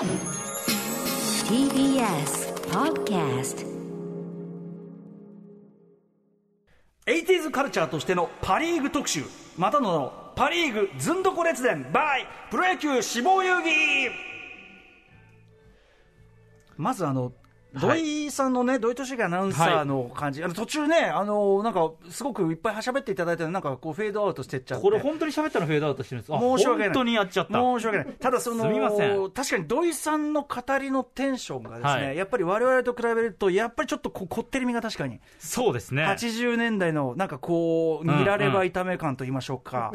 TBS Podcast 80s カルチャーとしてのパ・リーグ特集。またの名をパ・リーグずんどこ列伝。by プロ野球志望遊戯。まずあの土井さんのね、土井敏樹アナウンサーの感じ、あの途中ね、あのなんか、すごくいっぱい喋っていただいて、なんかこう、フェードアウトしてっちゃって。これ本当に喋ったのフェードアウトしてるんですあ申し訳ない。本当にやっちゃった。申し訳ない。ただその、すみません確かに土井さんの語りのテンションがですね、はいやっぱり我々と比べると、やっぱりちょっとこうこってりみが確かに、そうですね。80年代のなんかこう、ん煮られば炒め感と言いましょうか。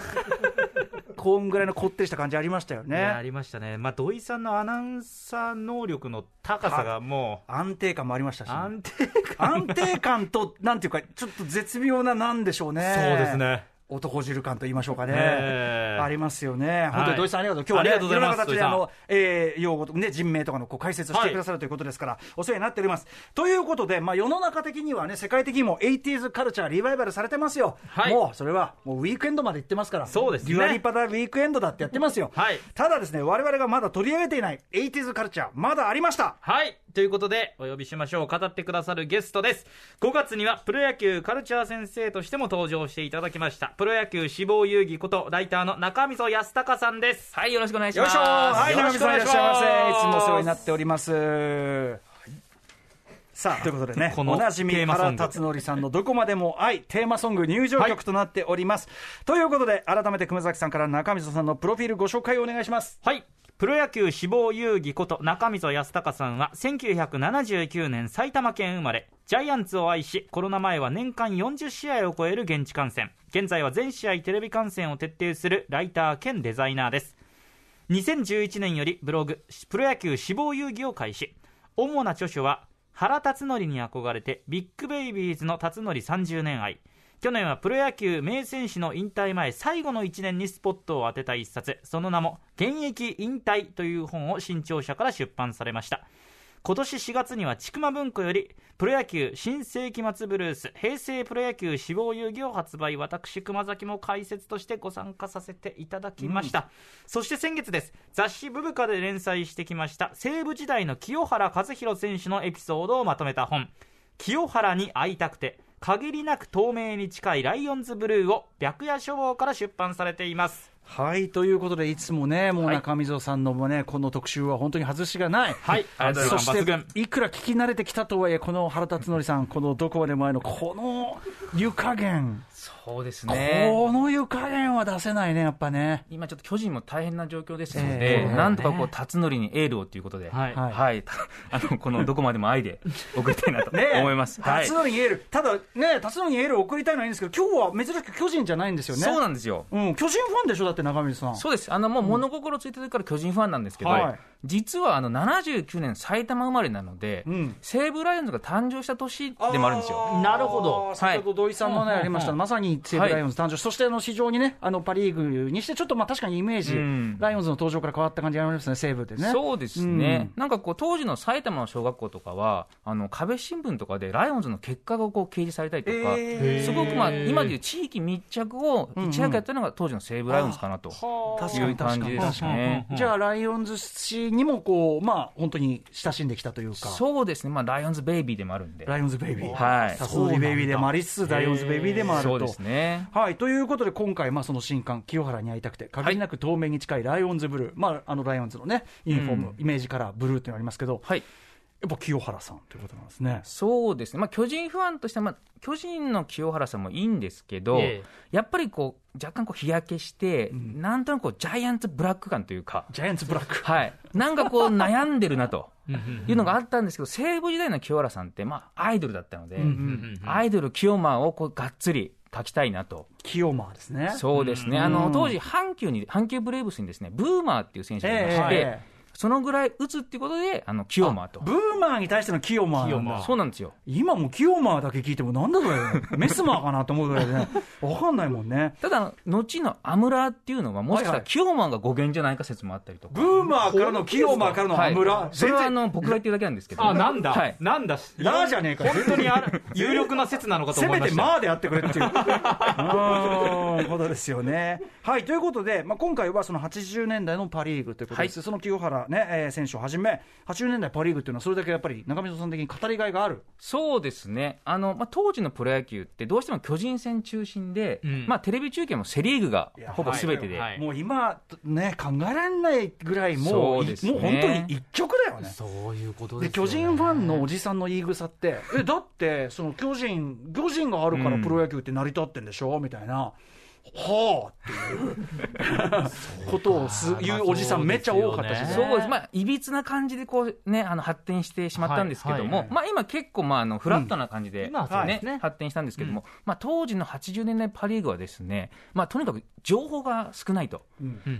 こんぐらいのこってりした感じありましたよいやあね。りましたね。まあ、土井さんのアナウンサー能力の高さがも安定感もありましたう、し、安定感。安定感と、なんていうか、ちょっと絶妙な、なんでしょうね。そうです。ね。男汁感と言いましょうかね。ええありますよね。本当に土井さんありがとう。今日はね、いろんな形であの、えー、用語とね、人名とかのこう解説をしてはいくださるということですから、お世話になっております。ということで、まあ世の中的にはね、世界的にも 80s カルチャーリバイバルされてますよ。はいもう、それは、もうウィークエンドまで行ってますから。そうですねデュアリパダウィークエンドだってやってますよ。はいただですね、我々がまだ取り上げていない 80s カルチャー、まだありました。はい。ということで、お呼びしましょう。語ってくださるゲストです。5月には、プロ野球カルチャー先生としても登場していただきました。プロ野球志望遊戯こと、ライターの中溝康隆さんです。はい、よろしくお願いしよいします。ょはい、よろしく長見さんいらっお願いしますしゃいませ。いつもお世話になっております。さあ、ということでね、このおなじみテーマソング原辰徳さんのどこまでも愛、テーマソング入場曲となっております。ということで、改めて熊崎さんから中溝さんのプロフィールご紹介をお願いします。はい。プロ野球死亡遊戯こと中溝康隆さんは1979年埼玉県生まれ。ジャイアンツを愛しコロナ前は年間40試合を超える現地観戦。現在は全試合テレビ観戦を徹底するライター兼デザイナーです。2011年よりブログプロ野球死亡遊戯を開始。主な著書は原辰徳に憧れてビッグベイビーズの辰徳30年愛。去年はプロ野球名選手の引退前最後の1年にスポットを当てた一冊。その名も「現役引退」という本を新潮社から出版されました。今年4月には千曲文庫よりプロ野球新世紀末ブルース平成プロ野球志望遊戯を発売私熊崎も解説としてご参加させていただきました、そして先月です。雑誌ブブカで連載してきました西武時代の清原和博選手のエピソードをまとめた本。清原に会いたくて限りなく透明に近いライオンズブルーを白夜書房から出版されています。はい、ということで、いつもね、もうはい中溝さんのもね、この特集は本当に外しがない。はいそしていくら聞き慣れてきたとはいえ、この原辰徳さん、このどこまで前のこの湯加減、そうですね。この湯加減は出せないね、やっぱね。今ちょっと巨人も大変な状況ですのえで、えなんとかこう、辰徳にエールをということで、はいはいはい。た あの、このどこまでも愛で 送りたいなとね思います。はい辰。徳にエール、ただね、辰徳にエールを送りたいのはいいんですけど、今日は珍しく巨人じゃないんですよね。そうなんですよ。うん、巨人ファンでしょ、だって中水さん。そうです。あの、もう物心ついた時から巨人ファンなんですけど、はい実はあの、79年埼玉生まれなので、うん。西武ライオンズが誕生した年でもあるんですよ。なるほど。先ほど土井さんのね、ありました、まさに西武ライオンズ誕生、そしてあの市場にね、あのパ・リーグにして、ちょっとまあ確かにイメージ、うん。ライオンズの登場から変わった感じがありますね、西武でね。そうですね、なんかこう当時の埼玉の小学校とかはあの壁新聞とかでライオンズの結果がこう掲示されたりとか、えー。すごくまあ今でいう地域密着をいち早くやったのが当時の西武ライオンズかなと確いう感じですね。じゃあ、ライオンズ史にもこう、まあ、本当に親しんできたというか、そうですね、まあ、ライオンズベイビーでもあるんで、ライオンズベイビー、はいタツノリベイビーでもありつつ、ライオンズベイビーでもあると。そうですね。はい、ということで、今回、まあ、その新刊、清原に会いたくて、限りなく透明に近いライオンズブルー、まあ、あのライオンズのね、ユニフォーム、うん。イメージカラー、ブルーというのがありますけど、はいやっぱ清原さんということなんですね。そうですね、まあ、巨人ファンとしては、まあ、巨人の清原さんもいいんですけど、ええ。やっぱりこう若干こう日焼けして、なんとなくこうジャイアンツブラック感というか、ジャイアンツブラック。はい、なんかこう 悩んでるなというのがあったんですけど、西武時代の清原さんって、まあ、アイドルだったので、アイドル清間をこうがっつり書きたいなと。清間ですね。そうですね、あの当時、阪急に、阪急ブレーブスにですね、ブーマーっていう選手がいまして、ええそのぐらい打つっていうことで、あの清間と。ブーマーに対しての清間なんだ。そうなんですよ。今も清間だけ聞いてもなんだこれ。メスマーかなと思うぐらいでね。わかんないもんね。ただ、後のアムラーっていうのは、もしかしたはいはい。ら清間が語源じゃないか説もあったりとか。ブーマーからの清間からのアムラ、はい、それはあ全然の僕が言ってるだけなんですけど。あなんだ、はい。なんだ。ラーじゃねえか本当にある有力な説なのかとせ思いました。めてまあでやってくれっていう。うんことですよね。はいということで、まあ、今回はその80年代のパ・リーグということです、はい。その清原ねえー選手をはじめ、80年代パ・リーグっていうのは、それだけやっぱり中溝さん的に語りがいがある、そうですね、あのまあ、当時のプロ野球って、どうしても巨人戦中心で、うん。まあ、テレビ中継もセ・リーグがほぼすべてで、はい。はいもう今、ね、考えられないぐらい、もそうね。もう本当に一曲だよね。そういうことで巨人ファンのおじさんの言い草って、えだって、その巨人、巨人があるからプロ野球って成り立ってんでしょ？みたいな、はあっていうことをす言うおじさん、めっちゃ多かったし、ね。そうです、まあ、いびつな感じでこう、ね、あの発展してしまったんですけども、はいはい。はいまあ、今、結構、まあ、あのフラットな感じで、今はそうですね。発展したんですけども、まあ、当時の80年代パ・リーグはですね、まあ、とにかく情報が少ないと。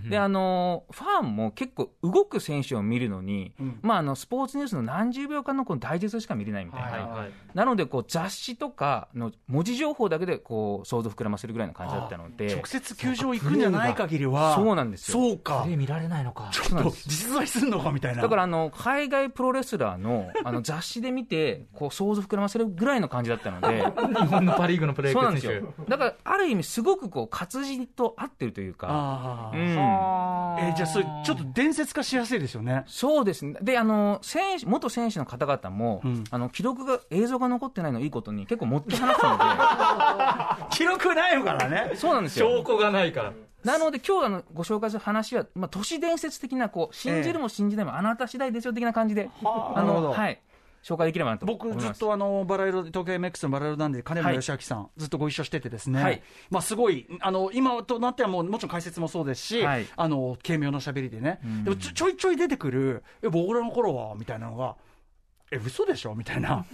であのファンも結構動く選手を見るのに、うん。まあ、あのスポーツニュースの何十秒間のこのダイジェストしか見れないみたいな、はいはい。なのでこう雑誌とかの文字情報だけでこう想像膨らませるぐらいの感じだったので。直接球場行くんじゃない限りは、そうなんですよ。そうかプレー見られないのか。ちょっと実在するのかみたいな。だからあの海外プロレスラーのあの 雑誌で見てこう想像膨らませるぐらいの感じだったので。日本のパ・リーグのプロそうなんですよ。だからある意味すごくこう活字と合ってるというか、あー。うん、えー。じゃあそれ、ちょっと伝説化しやすいですよね。そうです。ね。で、あの、選手、元選手の方々も、うん。あの、記録が、映像が残ってないのいいことに結構持って話したの記録ないからね。で、。そうなんですよ。拠がないから。なので、今日あの、ご紹介する話は、まあ、都市伝説的な、こう、信じるも信じないもあなた次第ですよ的な感じで、あなるほど。の、はい、紹介できればなと僕。ずっとあのバラ色、東京 MX のバラ色なんで、金村義明さん、ずっとご一緒しててですね、はい。まあ、すごい、あの今となってはもう、もちろん解説もそうですし、はい。あの軽妙な喋りでね、ん。でもちょいちょい出てくる、え僕らの頃はみたいなのが、え、嘘でしょ？みたいな、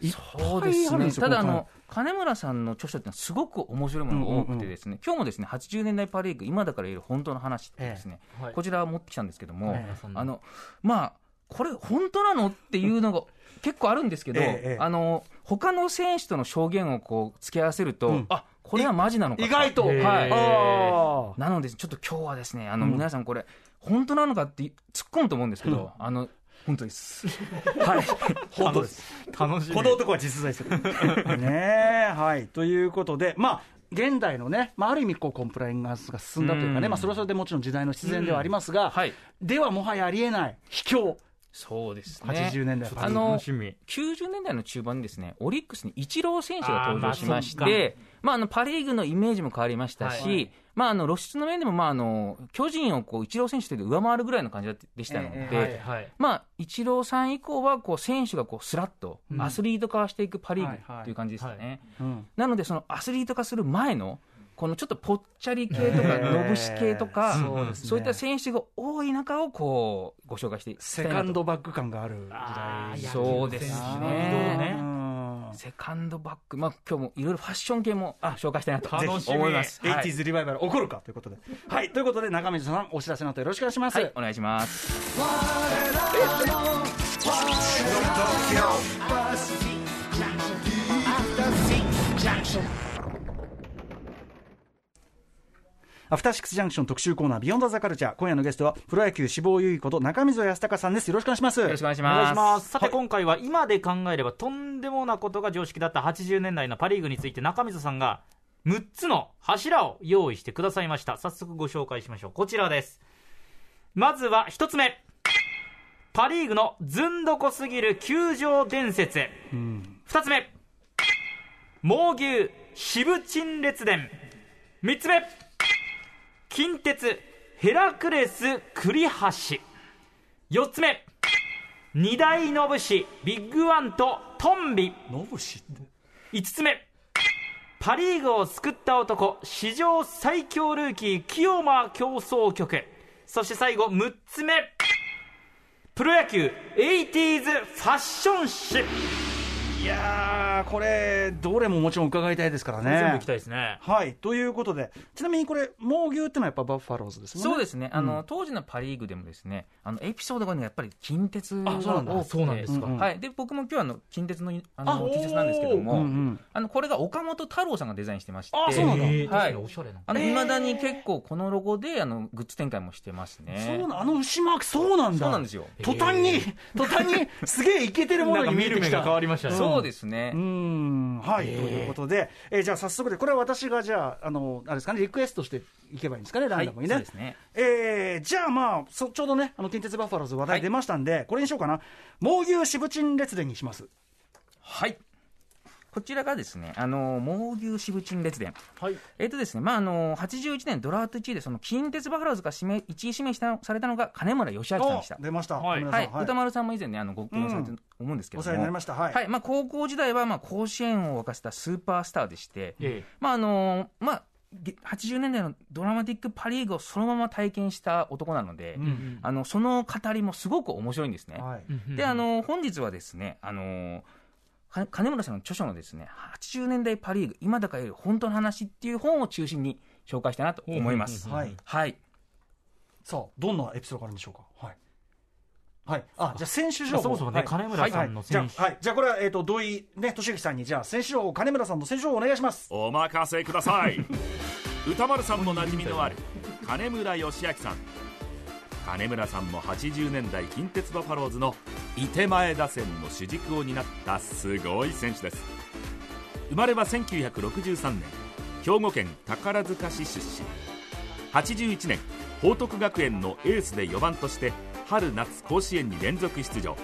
そうですね。ただあの、金村さんの著書っていうのはすごく面白いものが多くてですね、今日もですね、80年代パ・リーグ、今だから言える本当の話ですね、はい。こちらを持ってきたんですけども、ええあの、まあ、これ本当なの？っていうのが 結構あるんですけど、ええええ。あの、他の選手との証言をこう付け合わせると、うん。あ、これはマジなのか意外と、はい。なので、ちょっと今日はですね、あの、うん。皆さんこれ、本当なのかって突っ込むと思うんですけど、あの、本当です。はい、本当です。楽しみ。この男は実在する。ねえ、はい。ということで、まあ、現代のね、まあ、ある意味こうコンプライアンスが進んだというかね、うん。まあ、それはそれでもちろん時代の必然ではありますが、はい。ではもはやありえない。秘境、そうですね。80年代、あの楽しみ90年代の中盤にですね、オリックスにイチロー選手が登場しましあーまあまあ、あのパ・リーグのイメージも変わりましたし、まあ、あの露出の面でも、まあ、あの巨人をこうイチロー選手で上回るぐらいの感じでしたので、えはいはい。まあ、イチローさん以降はこう選手がこうスラッとうん。アスリート化していくパ・リーグという感じでしたね。うん。なので、そのアスリート化する前の、このちょっとぽっちゃり系とか、えーのぶし系とか、そうですねそういった選手が多い中をこうご紹介していきたセいなとカンドバック感がある時代そうですねセカンドバック、まあ今日もいろいろファッション系もあ紹介したいなと思います。はい、80s リバイバル起こるかということで。はい、ということで、中水さん、お知らせの後よろしくお願いします。はいお願いします。アフターシックスジャンクション特集コーナー、ビヨンドザカルチャー。今夜のゲストは、プロ野球志望優位こと中溝康隆さんです。よろしくお願いします。よろしくお願いしお願いしま。ます。すさて今回は今で考えればとんでもなことが常識だった80年代のパ・リーグについて中溝さんが6つの柱を用意してくださいました。早速ご紹介しましょう。こちらです。まずは1つ目。パ・リーグのずんどこすぎる球場伝説。うん。2つ目。猛牛渋鎮列伝。3つ目近鉄ヘラクレス栗橋。4つ目二大のぶしビッグワンとトンビ。ノブシって？5つ目パ・リーグを救った男史上最強ルーキー清間競争曲。そして最後6つ目プロ野球 80s ファッション誌いやー、これ、どれももちろん伺いたいですからね。全部行きたいですね。はい、ということで、ちなみにこれ、猛牛ってのはやっぱバッファローズですね。そうですね、あの当時のパ・リーグでもですねあのエピソードがねやっぱり近鉄があそうなんだ多そうなんですか。うんうん。はい、で僕も今日はあの近鉄のあのあ T シャツなんですけども、うんうん。あのこれが岡本太郎さんがデザインしてましてあそうなんだ。はい。かにおしゃれな。あの未だに結構このロゴであのグッズ展開もしてますね。そうなあの牛マーク、そうなんだ。そうなんですよ。途端に、途端に、すげえイケてるものに見えてきた。りましたそそうですね。うんはい、ということで、えーじゃあ早速で、これは私がじゃあ、あの、あれですかね、リクエストしていけばいいんですかね、ランダムにね。はいそうですねえーじゃあまあそ、ちょうどね、あの近鉄バファローズ話題出ましたんで、これにしようかな、猛牛しぶちん列伝にします。はい。こちらがですね、あの、猛牛支部鎮列伝。はい。えっ、とですね、まあ、あの、81年ドラフト1位で、その近鉄バファローズが指名、1位指名したされたのが金村義明さんでした。出ました。はいはい、歌丸さんも以前ね、あの、ご経験されてると思うんですけども、お世話になりました。はい。はい、まあ、高校時代は、まあ、甲子園を沸かせたスーパースターでして、えまあ、あの、まあ、げ80年代のドラマティックパリーグをそのまま体験した男なので、うんあの、その語りもすごく面白いんですね。はい。えで、あの、本日はですね、あの、か金村さんの著書のですね、80年代パリーグ、今だからより本当の話っていう本を中心に紹介したいなと思います。うんはい。はい。さあ、どんなエピソードがあるんでしょうか？はい。はい。あ、じゃあ選手情報。そもそもねはい金村さんの選手あ、はい。じゃあこれは、えっ、と、土井、ね、俊之さんに、じゃあ選手情報、金村さんの選手情報お願いします。お任せください 歌丸さんも馴染みのある金村義明さん金村さんも80年代近鉄バファローズの伊手前打線の主軸を担ったすごい選手です。生まれは1963年兵庫県宝塚市出身。81年報徳学園のエースで4番として春夏甲子園に連続出場。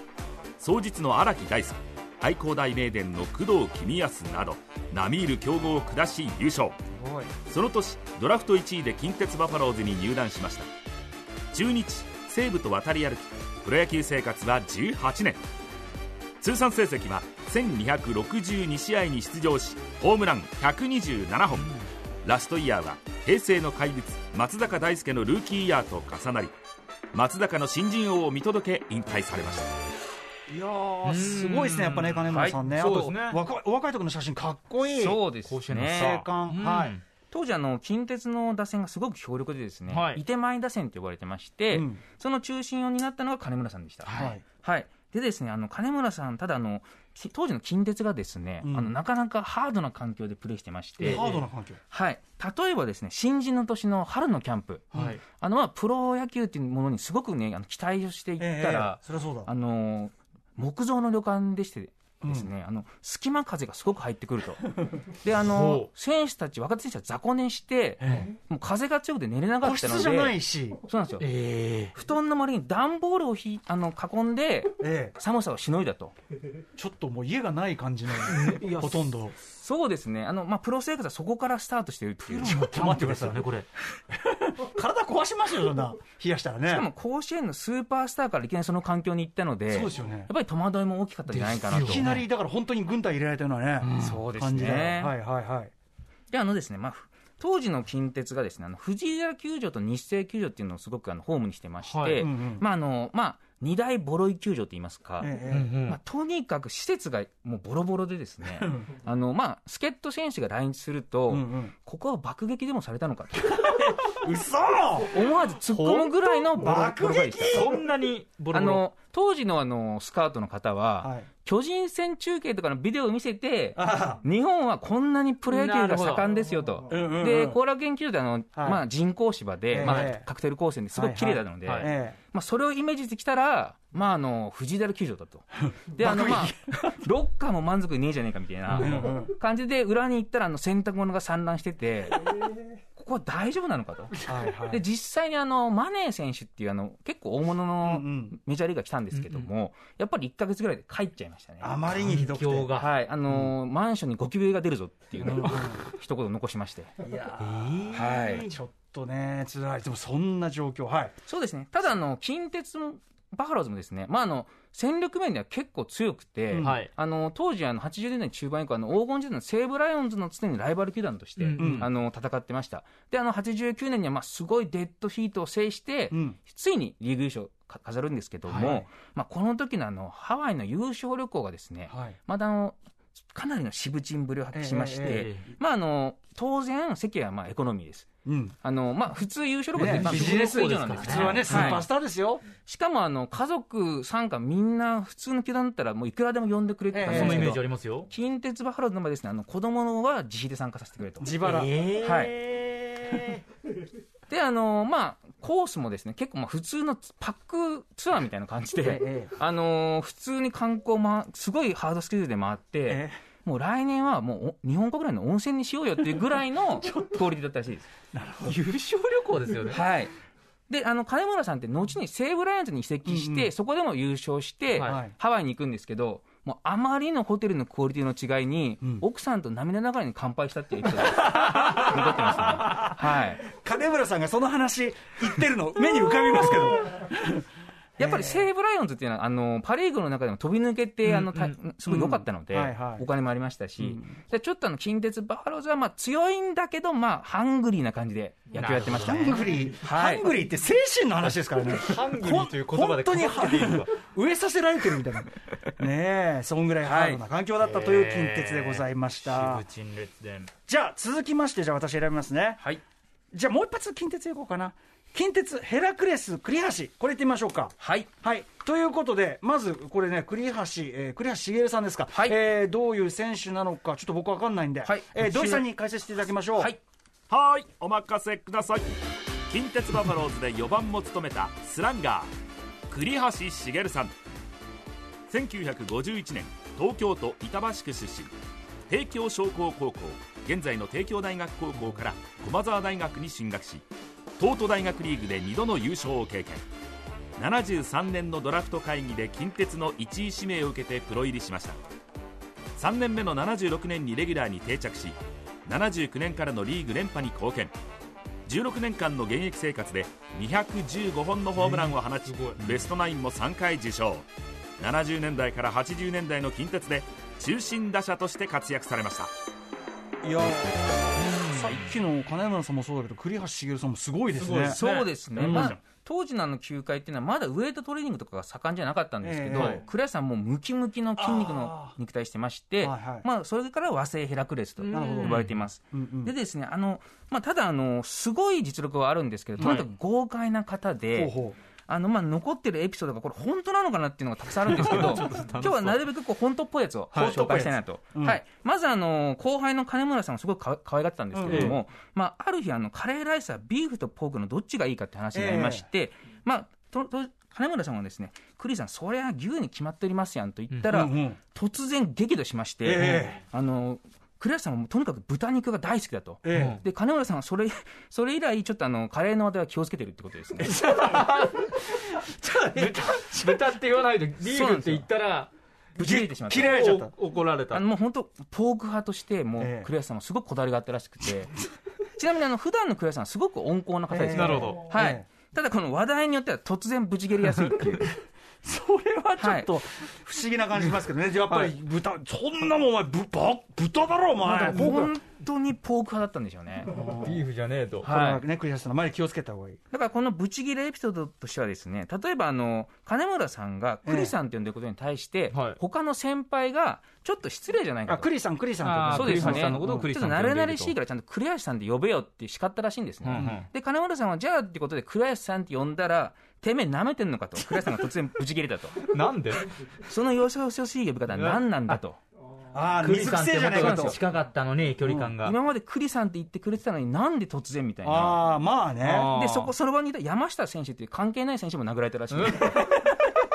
双日の荒木大輔愛工大名電の工藤公康など並みいる強豪を下し優勝。その年ドラフト1位で近鉄バファローズに入団しました。中日西武と渡り歩きプロ野球生活は18年通算成績は1262試合に出場しホームラン127本ラストイヤーは平成の怪物松坂大輔のルーキーイヤーと重なり松坂の新人王を見届け引退されましたいやー、すごいですね、やっぱね、金村さんね。あとはいそうですね若い、お若い時の写真、かっこいい。そうです甲子園のね青。函。はい。当時あの近鉄の打線がすごく強力でですね、はい伊手前打線と呼ばれてまして、うんその中心を担ったのが金村さんでした。はい。はい。でですね、あの金村さん、ただあのき当時の近鉄がですね、うんあのなかなかハードな環境でプレーしてまして、ハードな環境。はい。例えばですね、新人の年の春のキャンプ、はいあのまあプロ野球っていうものにすごくね、あの期待をしていったら、そりゃそうだ。あの木造の旅館でしてですね、あの隙間風がすごく入ってくると。で、あのほ選手たち、若手選手は雑魚寝して、もう風が強くて寝れなか個ったので、室じゃないし。そうなんですよ。え布団の周りに段ボールをひあの囲んで、ええ。寒さをしのいだと。ちょっともう家がない感じの、ほとんど。そうですね。あの、まあ、プロ生活はそこからスタートしてるっていう。しちょっと待ってくださいねこれ 体壊しますよ、そんな。冷やしたらね。かも甲子園のスーパースターからいきなりその環境に行ったので、そうですよねやっぱり戸惑いも大きかったんじゃないかなと。いきなり、だから本当に軍隊入れられたようなね、そうです感じで。ね。はいはいはい。で、あのですね、まあ、ふ当時の近鉄がですね、あの藤井寺球場と日生球場っていうのをすごくあのホームにしてまして、はいうんうんまああのまあ、二大ボロい球場といいますか、ええうんまあ、とにかく施設がもうボロボロでですね、あのまあ、助っ人選手が来日すると、うんうん。ここは爆撃でもされたのかと、嘘！思わず突っ込むぐらいのボロ爆撃ボロさでした。そんなにボロボロ？あの当時のあのスカウトの方は、はい。巨人戦中継とかのビデオを見せて、あ日本はこんなにプロ野球が盛んですよと。で、後楽園球場であの、まあ、人工芝で、ええ。まあ、カクテル光線ですごく綺麗なので、はいはい。えまあ、それをイメージしてきたら、まあ、あの藤井寺球場だと。で、あの、まあ、ロッカーも満足ねえじゃねえかみたいな感じで、裏に行ったら、あの、洗濯物が散乱してて、ここは大丈夫なのかと。えはいはい。で、実際にあの、マネー選手っていうあの、結構大物のうんうんメジャーリーガー来たんですけども、やっぱり1ヶ月ぐらいで帰っちゃいましたね。あまりにひどくて。がはい、あのーマンションにゴキブリが出るぞっていうのを一言残しまして。いやはい。ちょっとね、辛い。でもそんな状況。はい。そうですね。ただ、あの、近鉄も、バファローズもですね、まあ、あの、戦力面では結構強くて、うんはいあの、当時、あの、80年代中盤以降、あの、黄金時代の西武ライオンズの常にライバル球団として、うんあの、戦ってました。で、あの、89年には、まあ、すごいデッドヒートを制して、うん。ついにリーグ優勝か飾るんですけども、はいまあ、この時のあの、ハワイの優勝旅行がですね、はい。まだあの、かなりの渋鎮ぶりを発揮しまして、えええまああの、当然、席はまあエコノミーです。うん。あの、まあ普通優勝旅行って、まあねビジネス以上なんです普通はね、スーパースター。ですよ。しかもあの、家族参加みんな普通の球団だったらもういくらでも呼んでくれって感じそのイメージありますよ。近鉄バファローズの場合ですね、あの、子供は自費で参加させてくれと。自腹。えはい。えで、あのまあ、コースもですね、結構まあ普通のパックツアーみたいな感じで、えあの普通に観光、ま、すごいハードスケジュールで回って、えもう来年はもうお日本国内の温泉にしようよっていうぐらいの クオリティだったらしいです。優勝旅行ですよね。はい。で、あの、金村さんって後に西武ライオンズに移籍して、うんうんそこでも優勝して、はいハワイに行くんですけど、もうあまりのホテルのクオリティの違いに、うん奥さんと涙ながらに乾杯したっていうエピソードが 残ってますね。はい。金村さんがその話言ってるの目に浮かびますけどやっぱり西武ライオンズっていうのは、あの、パリーグの中でも飛び抜けて、あの、すごい良かったので、お金もありましたし、うんでちょっとあの、近鉄バファローズはまあ強いんだけど、まあ、ハングリーな感じで野球やってましたハね。ングリー、はいハングリーって精神の話ですからね。ハングリーという言葉で 本当に飢えさせられてるみたいな。ねえ、そんぐらいハードな環境だったという近鉄でございました。じゃあ、続きまして、じゃあ私選びますね。はい。じゃあもう一発近鉄いこうかな。近鉄ヘラクレス栗橋、これいってみましょうか。はい。はい。ということで、まずこれね、栗橋、えー栗橋茂さんですか。はいえーどういう選手なのか、ちょっと僕わかんないんで、はいえー土井さんに解説していただきましょう。はい。はーいお任せください近鉄バファローズで4番も務めたスランガー栗橋茂さん1951年東京都板橋区出身帝京商工高校現在の帝京大学高校から駒澤大学に進学し東都大学リーグで2度の優勝を経験。73年のドラフト会議で近鉄の1位指名を受けてプロ入りしました。3年目の76年にレギュラーに定着し79年からのリーグ連覇に貢献。16年間の現役生活で215本のホームランを放ち、ベストナインも3回受賞。70年代から80年代の近鉄で中心打者として活躍されましたさっきの金村さんもそうだけど、栗橋茂さんもすごいですね。そうですね、うん。まあ、当時のあの球界っていうのは、まだウエイトトレーニングとかが盛んじゃなかったんですけど、ええ。栗橋さんもムキムキの筋肉のあ肉体してまして、はいはい。まあ、それから和製ヘラクレスと呼ばれています。うんうんでですね、あの、まあ、ただ、あの、すごい実力はあるんですけど、とにかく豪快な方で、ほうほあの、まあ、残ってるエピソードがこれ本当なのかなっていうのがたくさんあるんですけど、今日はなるべくこう本当っぽいやつをはい。紹介したいなと。うん。はい。まずあの、後輩の金村さんをすごくか可愛がってたんですけれども、まあ、ある日あの、カレーライスはビーフとポークのどっちがいいかって話になりまして、まあ、と、と、金村さんはですね、クリさん、そりゃ牛に決まっておりますやんと言ったら、うんうん突然激怒しまして、え。あの、クリアさんはとにかく豚肉が大好きだと。えで、金村さんはそれ、それ以来、ちょっとあの、カレーの話題は気をつけてるってことですね。豚って言わないで、リーグって言ったら、ぶち切れてしまったられちゃった。お怒られたあの。もう本当、ポーク派として、もええう、クレアさんもすごくこだわりがあったらしくて、ちなみにあの、普段のクレアさんはすごく温厚な方ですよ、なるほどはい。ただこの話題によっては突然ブチ切れやすいっていう。それはちょっと不思議な感じしますけどね、やっぱり豚、そんなもんお前、ぶば豚だろ、お前、本当にポーク派だったんでしょうね。ビーフじゃねえと。これはね、栗橋さんの前に気をつけた方がいい。だからこのブチギレエピソードとしてはですね、例えばあの、金村さんがクリさんって呼んでることに対して、はい他の先輩がちょっと失礼じゃないかあ、と。栗さん、栗さんそうですよね。栗橋さんのことをクリちょっと慣れ慣れしいからちゃんと栗橋さんで呼べよって叱ったらしいんですね。うんうんで、金村さんはじゃあってことで栗橋さんって呼んだら、てめえ舐めてんのかと。栗橋さんが突然ブチ切れたと。なんで？そのよそよそしい呼び方は何なんだと。ああ、クリ水くせさんゃないかと。近かったのに、距離感が。今まで栗さんって言ってくれてたのになんで突然みたいな。ああ、まあね。で、そこ、その場にいた山下選手っていう関係ない選手も殴られたらしいんです。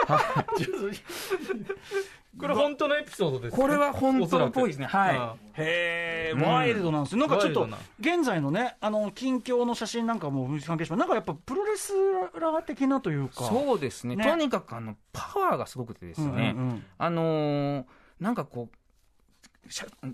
これ本当のエピソードですこれは本当っぽいですね。はい。へえ、うんワイルドなんですよ。なんかちょっと現在のね、あの近況の写真なんかも関係します。なんかやっぱプロレスラー的なというか。そうですね。ねとにかくあの、パワーがすごくてですね。うんうんうんあのーなんかこう、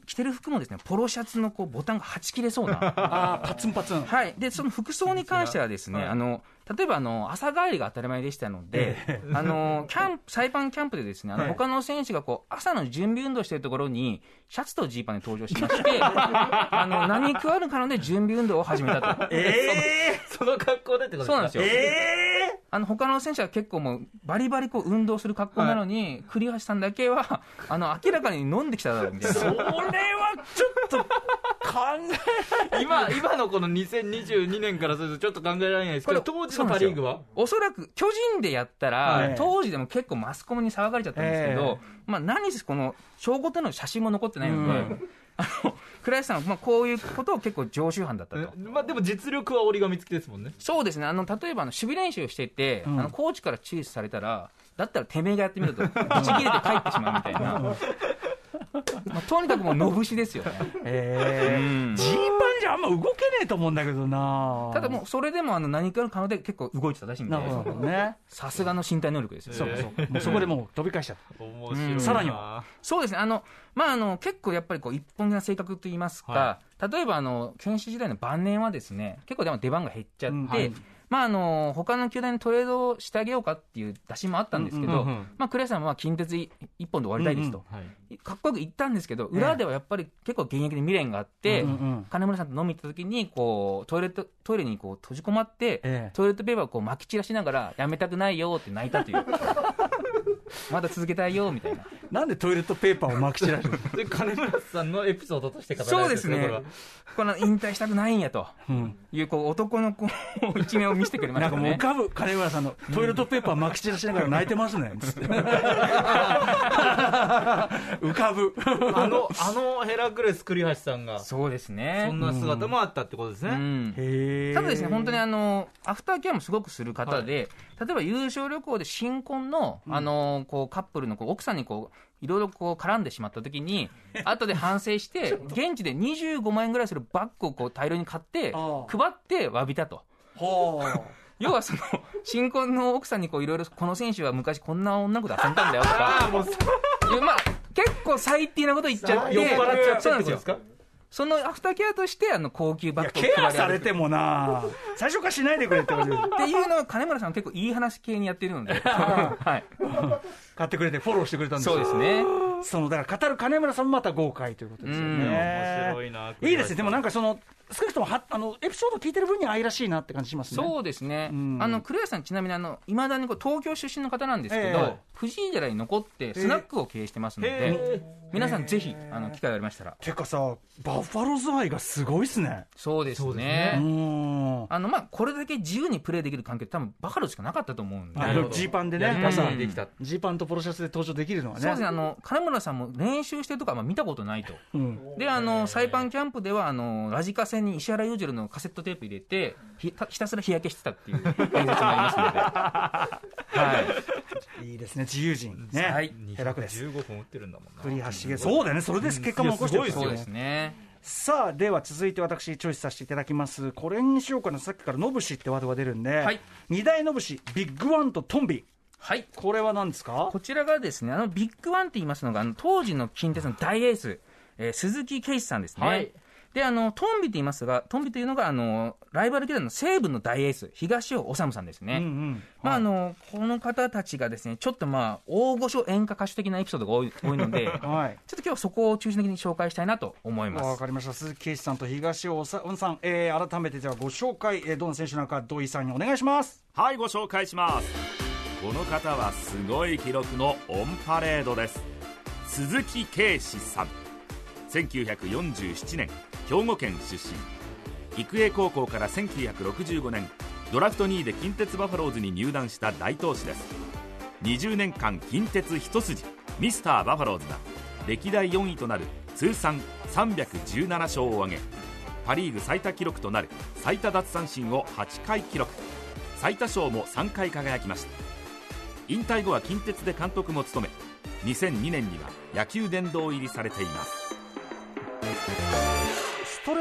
着てる服もですね、ポロシャツのこうボタンがはち切れそうな。パツンパツン。はい。で、その服装に関してはですね、あの、例えばあの、朝帰りが当たり前でしたので、あの、キャンプ、サイパンキャンプでですね、あの、はい他の選手がこう、朝の準備運動してるところに、シャツとジーパンで登場しまして、あの、何食わぬかので準備運動を始めたと。え その格好でってことえそうなんですよ。えあの他の選手は結構もうバリバリこう運動する格好なのに、栗橋さんだけは あの明らかに飲んできただろうみたいな。それはちょっと考え今、今のこの2022年からするとちょっと考えられないですけど、当時のパ・リーグは？おそらく巨人でやったら、はい。当時でも結構マスコミに騒がれちゃったんですけど、まあ何せこの証拠との写真も残ってないので、倉石さんは、まあ、こういうことを結構常習犯だったと。まあでも実力は折り紙付きですもんね。そうですね、あの例えばあの守備練習をしてて、うん。あのコーチから注視されたら、だったらてめえがやってみると、ブチ切れて帰ってしまうみたいな、まあ、とにかくもう、のぶしですよね。えうん。ジーパンじゃあんま動けねえと思うんだけどな。ただもう、それでもあの何かの可能で結構動いてたらしいんで。ね。さすがの身体能力ですよ。ね。そうかそうか。もうそこでもう飛び返しちゃった。面白いな。さらには。そうですね、あのまあ、あの結構やっぱりこう一本気な性格といいますか、は例えばあの選手時代の晩年はですね結構でも出番が減っちゃって、うんはいまあ、あの他の球団にトレードしてあげようかっていう打診もあったんですけど、まあ、さんは近鉄一本で終わりたいですと、はい。かっこよく言ったんですけど、裏ではやっぱり結構現役に未練があって、金村さんと飲み行った時にこうトイレットトイレにこう閉じ込まって、ええ。トイレットペーパーをこう撒き散らしながら、やめたくないよって泣いたという。まだ続けたいよみたいな。なんでトイレットペーパーを巻き散らして金村さんのエピソードとして語らそうでれてるんすね。この引退したくないんやと。うん。いうこう男の子の一面を見せてくれましたね。なんかもう浮。かぶ。金村さんのトイレットペーパー巻き散らしながら泣いてますね。つって浮かぶ。あのあのヘラクレス栗橋さんがそうですね。そんな姿もあったってことですね、うん。へただですね、本当にあの、アフターケアもすごくする方で、例えば優勝旅行で新婚の、あの、こう、カップルのこう奥さんにこう、いろいろこう絡んでしまった時に、後で反省して、現地で25万円ぐらいするバッグをこう大量に買って配って詫びたと。は 要はその、新婚の奥さんにこういろいろ、この選手は昔こんな女の子と遊んだんだよとか、まあ、結構最低なこと言っちゃって、酔っ払っちゃってそうなんですよそのアフターケアとして、あの、高級バッグをケアされてもな。最初からしないでくれってことでっていうのは金村さん結構いい話系にやってるので、はい、買ってくれてフォローしてくれたんですそうよですね。そのだから語る金村さんもまた豪快ということですようん。ね面白いないいですね。でもなんかその少なくともはあのエピソード聞いてる分には愛らしいなって感じしますね。そうですね、うん。あの栗原さん、ちなみにあのいまだにこう東京出身の方なんですけど、ええ藤井寺に残ってスナックを経営してますので、皆さん、ぜひあの機会がありましたら、てかさバッファローズ愛がすごいっすね。そうですね。ね。う。ん。あのまあ、これだけ自由にプレーできる環境って、多分バファローしかなかったと思うんで、ジーパンでね。ジーパンとポロシャツで登場できるのはね。そうですね。あの金村さんも練習してるとかあんま見たことないと。うん。であのサイパンキャンプではあのラジカセに石原裕次郎のカセットテープ入れてひたひたすら日焼けしてたっていう伝説もありますので、はい、いいですね自由人。ね、はい。ヘラクレス。15分打ってるんだもんな。栗橋茂そうだよね。それで結果も残してるうですね。さあでは続いて私チョイスさせていただきます。これにしようかな。さっきから野武士ってワードが出るんで、はい。二大野武士ビッグワンとトンビ。はい。これは何ですか？こちらがですね、あのビッグワンって言いますのが、あの当時の近鉄の大エース、えー鈴木啓示さんですね。はいで、あの、トンビと言いますが、トンビというのが、あの、ライバル球団の西武の大エース、東尾治さんですね。うんうん。まあ、あの、この方たちがですね、ちょっとまあ、大御所演歌歌手的なエピソードが多い 多いので、ちょっはいと今日はそこを中心的に紹介したいなと思います。わかりました。鈴木圭司さんと東尾さん、えー改めてじゃあご紹介、えーどの選手なのか土井さんにお願いします。はいご紹介します。この方はすごい記録のオンパレードです。鈴木圭司さん。1947年兵庫県出身育英高校から1965年ドラフト2位で近鉄バファローズに入団した大投手です。20年間近鉄一筋ミスターバファローズが歴代4位となる通算317勝を挙げパ・リーグ最多記録となる最多奪三振を8回記録。最多勝も3回輝きました。引退後は近鉄で監督も務め2002年には野球殿堂入りされています。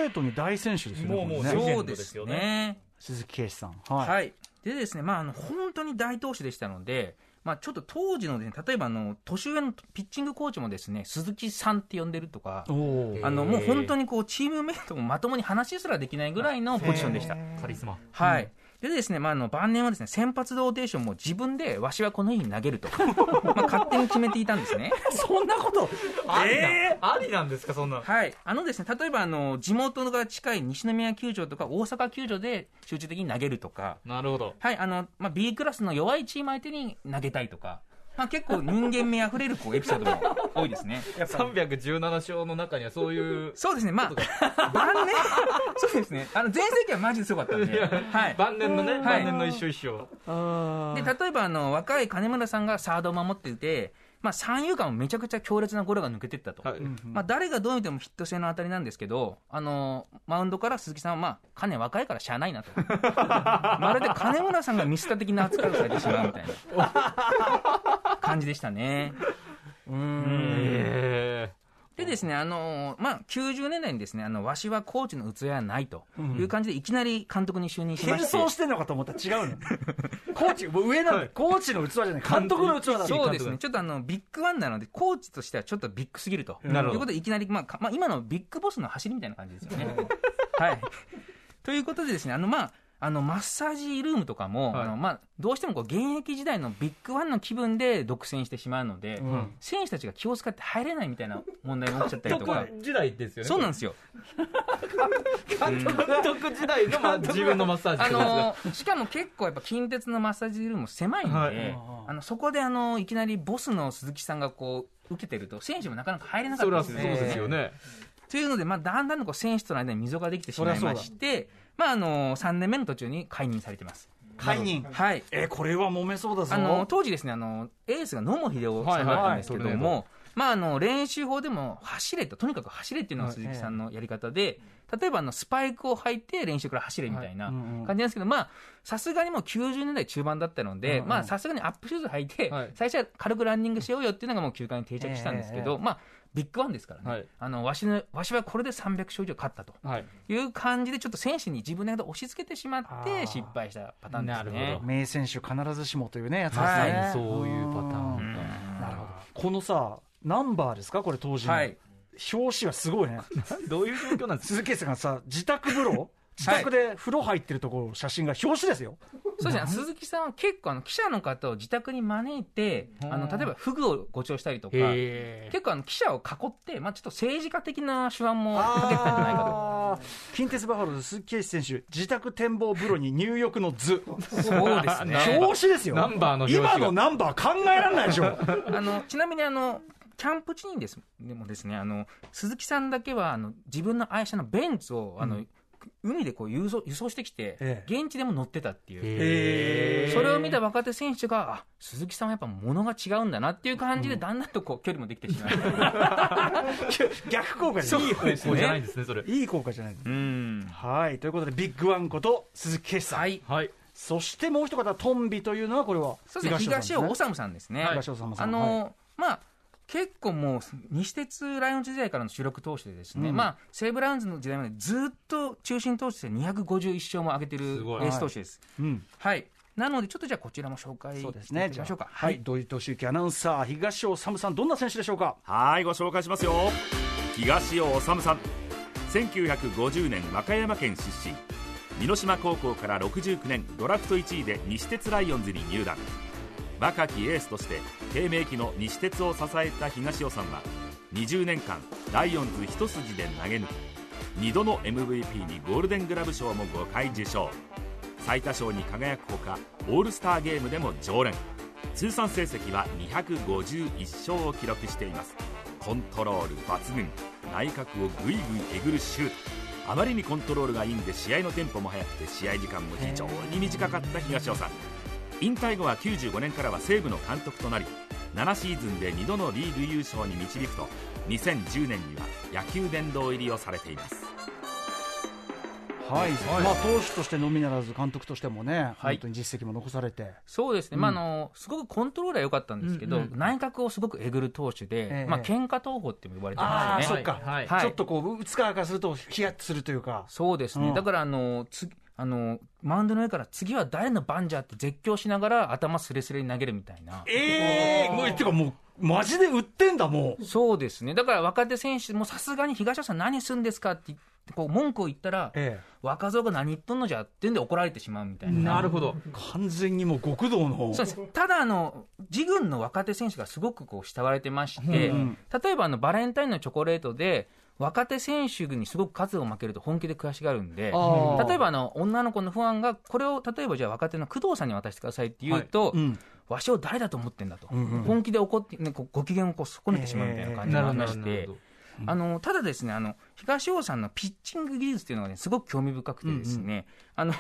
レートに大選手ですよねもうもうそうですよね。鈴木圭司さん。はい、はい、でですね、まあ、あの本当に大投手でしたので、まあ、ちょっと当時のね、例えばあの年上のピッチングコーチもですね鈴木さんって呼んでるとか、あのもう本当にこうチームメイトもまともに話すらできないぐらいのポジションでした。カリスマ。はいでですね、まあ、あの晩年はですね先発ローテーションも自分でわしはこの日に投げると。まあ勝手に決めていたんですね。そんなこと。ありな。えありなんですかそんなはい、あのですね例えばあの地元が近い西宮球場とか大阪球場で集中的に投げるとか、なるほど。はいあのまあ、B クラスの弱いチーム相手に投げたいとか、まあ、結構人間味あふれるこうエピソードも多いですね。317勝の中にはそういう そうですね、まあ、晩年、そうですね、あの全盛期はマジですごかったんで、はい、晩年のね、はい。晩年の一勝一勝あで例えばあの若い金村さんがサードを守っていて、まあ、三遊間もめちゃくちゃ強烈なゴロが抜けていったと。はいまあ、誰がどう見てもヒット性の当たりなんですけど、あのマウンドから鈴木さんは、まあ、金若いからしゃあないなと。まるで金村さんがミスター的な扱いをされてしまうみたいな感じでしたね。うんえでですね、あのまあ、90年代にですね、あの、わしはコーチの器はないという感じで、いきなり監督に就任しま変して。装してんのかと思ったら違うの。コーチもう上なんだよコーチの器じゃない。監督の器だそうですね、ちょっとあのビッグワンなので、コーチとしてはちょっとビッグすぎると。なるほど。ということで、いきなり、まあかまあ、今のビッグボスの走りみたいな感じですよね。はい、ということでですね、あのまあ、あのマッサージルームとかも、はい。あのまあ、どうしてもこう現役時代のビッグワンの気分で独占してしまうので、選手たちが気を使って入れないみたいな問題が起きちゃったりとか。時代ですよねそうなんですよ。監督時代のまあ自分のマッサージあのしかも結構やっぱ近鉄のマッサージルームも狭いんで、はい。あのそこであのいきなりボスの鈴木さんがこう受けてると選手もなかなか入れなかったんですね。そうですよね。というので、まあ、だんだんとこう選手との間に溝ができてしまいまして、まあ、あの3年目の途中に解任されてます。解任。はい。えーこれは揉めそうだぞ。あの当時ですねあのエースが野茂英雄さんだったんですけども、はいはいはい。まあ、あの練習法でも走れととにかく走れっていうのが鈴木さんのやり方で、例えばあのスパイクを履いて練習から走れみたいな感じなんですけど、まあさすがにもう90年代中盤だったので、まあさすがにアップシューズ履いて、はい。最初は軽くランニングしようよっていうのがもう球界に定着したんですけど、ええまあビッグワンですからね、はい。あのわしのわしはこれで300勝以上勝ったと。はい。いう感じでちょっと選手に自分の間押し付けてしまっあてー。失敗したパターンですね。なるほど。名選手必ずしもというねやつですね、はい。そういうパターンうん。なるほど。このさナンバーですか？これ当時の、はい表紙はすごいねどういう状況なんです鈴木さんがさ自宅風呂自宅で風呂入ってるところ写真が表紙ですよ。そうですね、鈴木さんは結構あの記者の方を自宅に招いて、あの例えばフグをご馳走したりとか、へ結構あの記者を囲って、まあ、ちょっと政治家的な手腕もかけてたんじゃないかあー近鉄バファローズ鈴木圭司選手自宅展望風呂に入浴の図。と。そうですね。表紙ですよ。ナンバーの今のナンバー考えられないでしょ。あのちなみにあのキャンプ地にですでもですねあの鈴木さんだけはあの自分の愛車のベンツをあの、海でこう輸送輸送してきて、え現地でも乗ってたっていう。へそれを見た若手選手が、あ鈴木さんはやっぱ物が違うんだなっていう感じで、だんだんとこう距離もできてしまう。逆効果じゃないいい方向じゃないんですねそれ。いい効果じゃないうん。はいということでビッグワンこと鈴木圭司さん、はい。はい。そしてもう一方トンビというのはこれはそうですね、東尾尾修さんですね。東尾修さんあの、はい。まあ、結構もう、西鉄ライオンズ時代からの主力投手でですね、うん。まあ、西武ラウンズの時代までずっと中心投手として251勝も挙げてるエース投手です。うん。はい。なので、ちょっとじゃあこちらも紹介そうですしていきましょうか。はい。土井敏之アナウンサー東尾修さん。どんな選手でしょうか？はいご紹介しますよ。東尾治さん。1950年和歌山県出身。美濃島高校から69年ドラフト1位で西鉄ライオンズに入団若きエースとして低迷期の西鉄を支えた東尾さんは20年間ライオンズ一筋で投げ抜き2度の MVP にゴールデングラブ賞も5回受賞。最多勝に輝くほかオールスターゲームでも常連。通算成績は251勝を記録しています。コントロール抜群。内角をぐいぐいえぐるシュート。あまりにコントロールがいいんで試合のテンポも速くて試合時間も非常に短かった東尾さん。引退後は95年からは西武の監督となり7シーズンで2度のリーグ優勝に導くと2010年には野球殿堂入りをされています。はい、まあ投手としてのみならず監督としてもね、はい。本当に実績も残されて。そうですね、まあ、あのすごくコントロールは良かったんですけど、うんうん内角をすごくえぐる投手で、ええ。まあ喧嘩投法って呼ばれてますよね。そっか、はい。はいちょっとこう打つ側からするとヒヤッとするというか。そうですね、うん。だからあのつあのマウンドの上から次は誰の番じゃって絶叫しながら頭すれすれに投げるみたいな。ええもうってかもうマジで売ってんだもうそうですね。だから若手選手もさすがに東尾さん何すんですかってこう文句を言ったら、え若造が何言っとんのじゃってんで怒られてしまうみたいな。なるほどえ完全にもう極道のそうですただあの、自軍の若手選手がすごくこう慕われてまして、うん例えばあのバレンタインのチョコレートで、若手選手にすごく数を負けると本気で悔しがるんで、例えばあの女の子のファンが、これを例えばじゃあ若手の工藤さんに渡してくださいって言うと、うん。わしを誰だと思ってんだと、んうん本気で怒って、ね、こうご機嫌をこう損ねてしまうみたいな感じがありまして。あのただですねあの東尾さんのピッチング技術っていうのがねすごく興味深くてですね、あの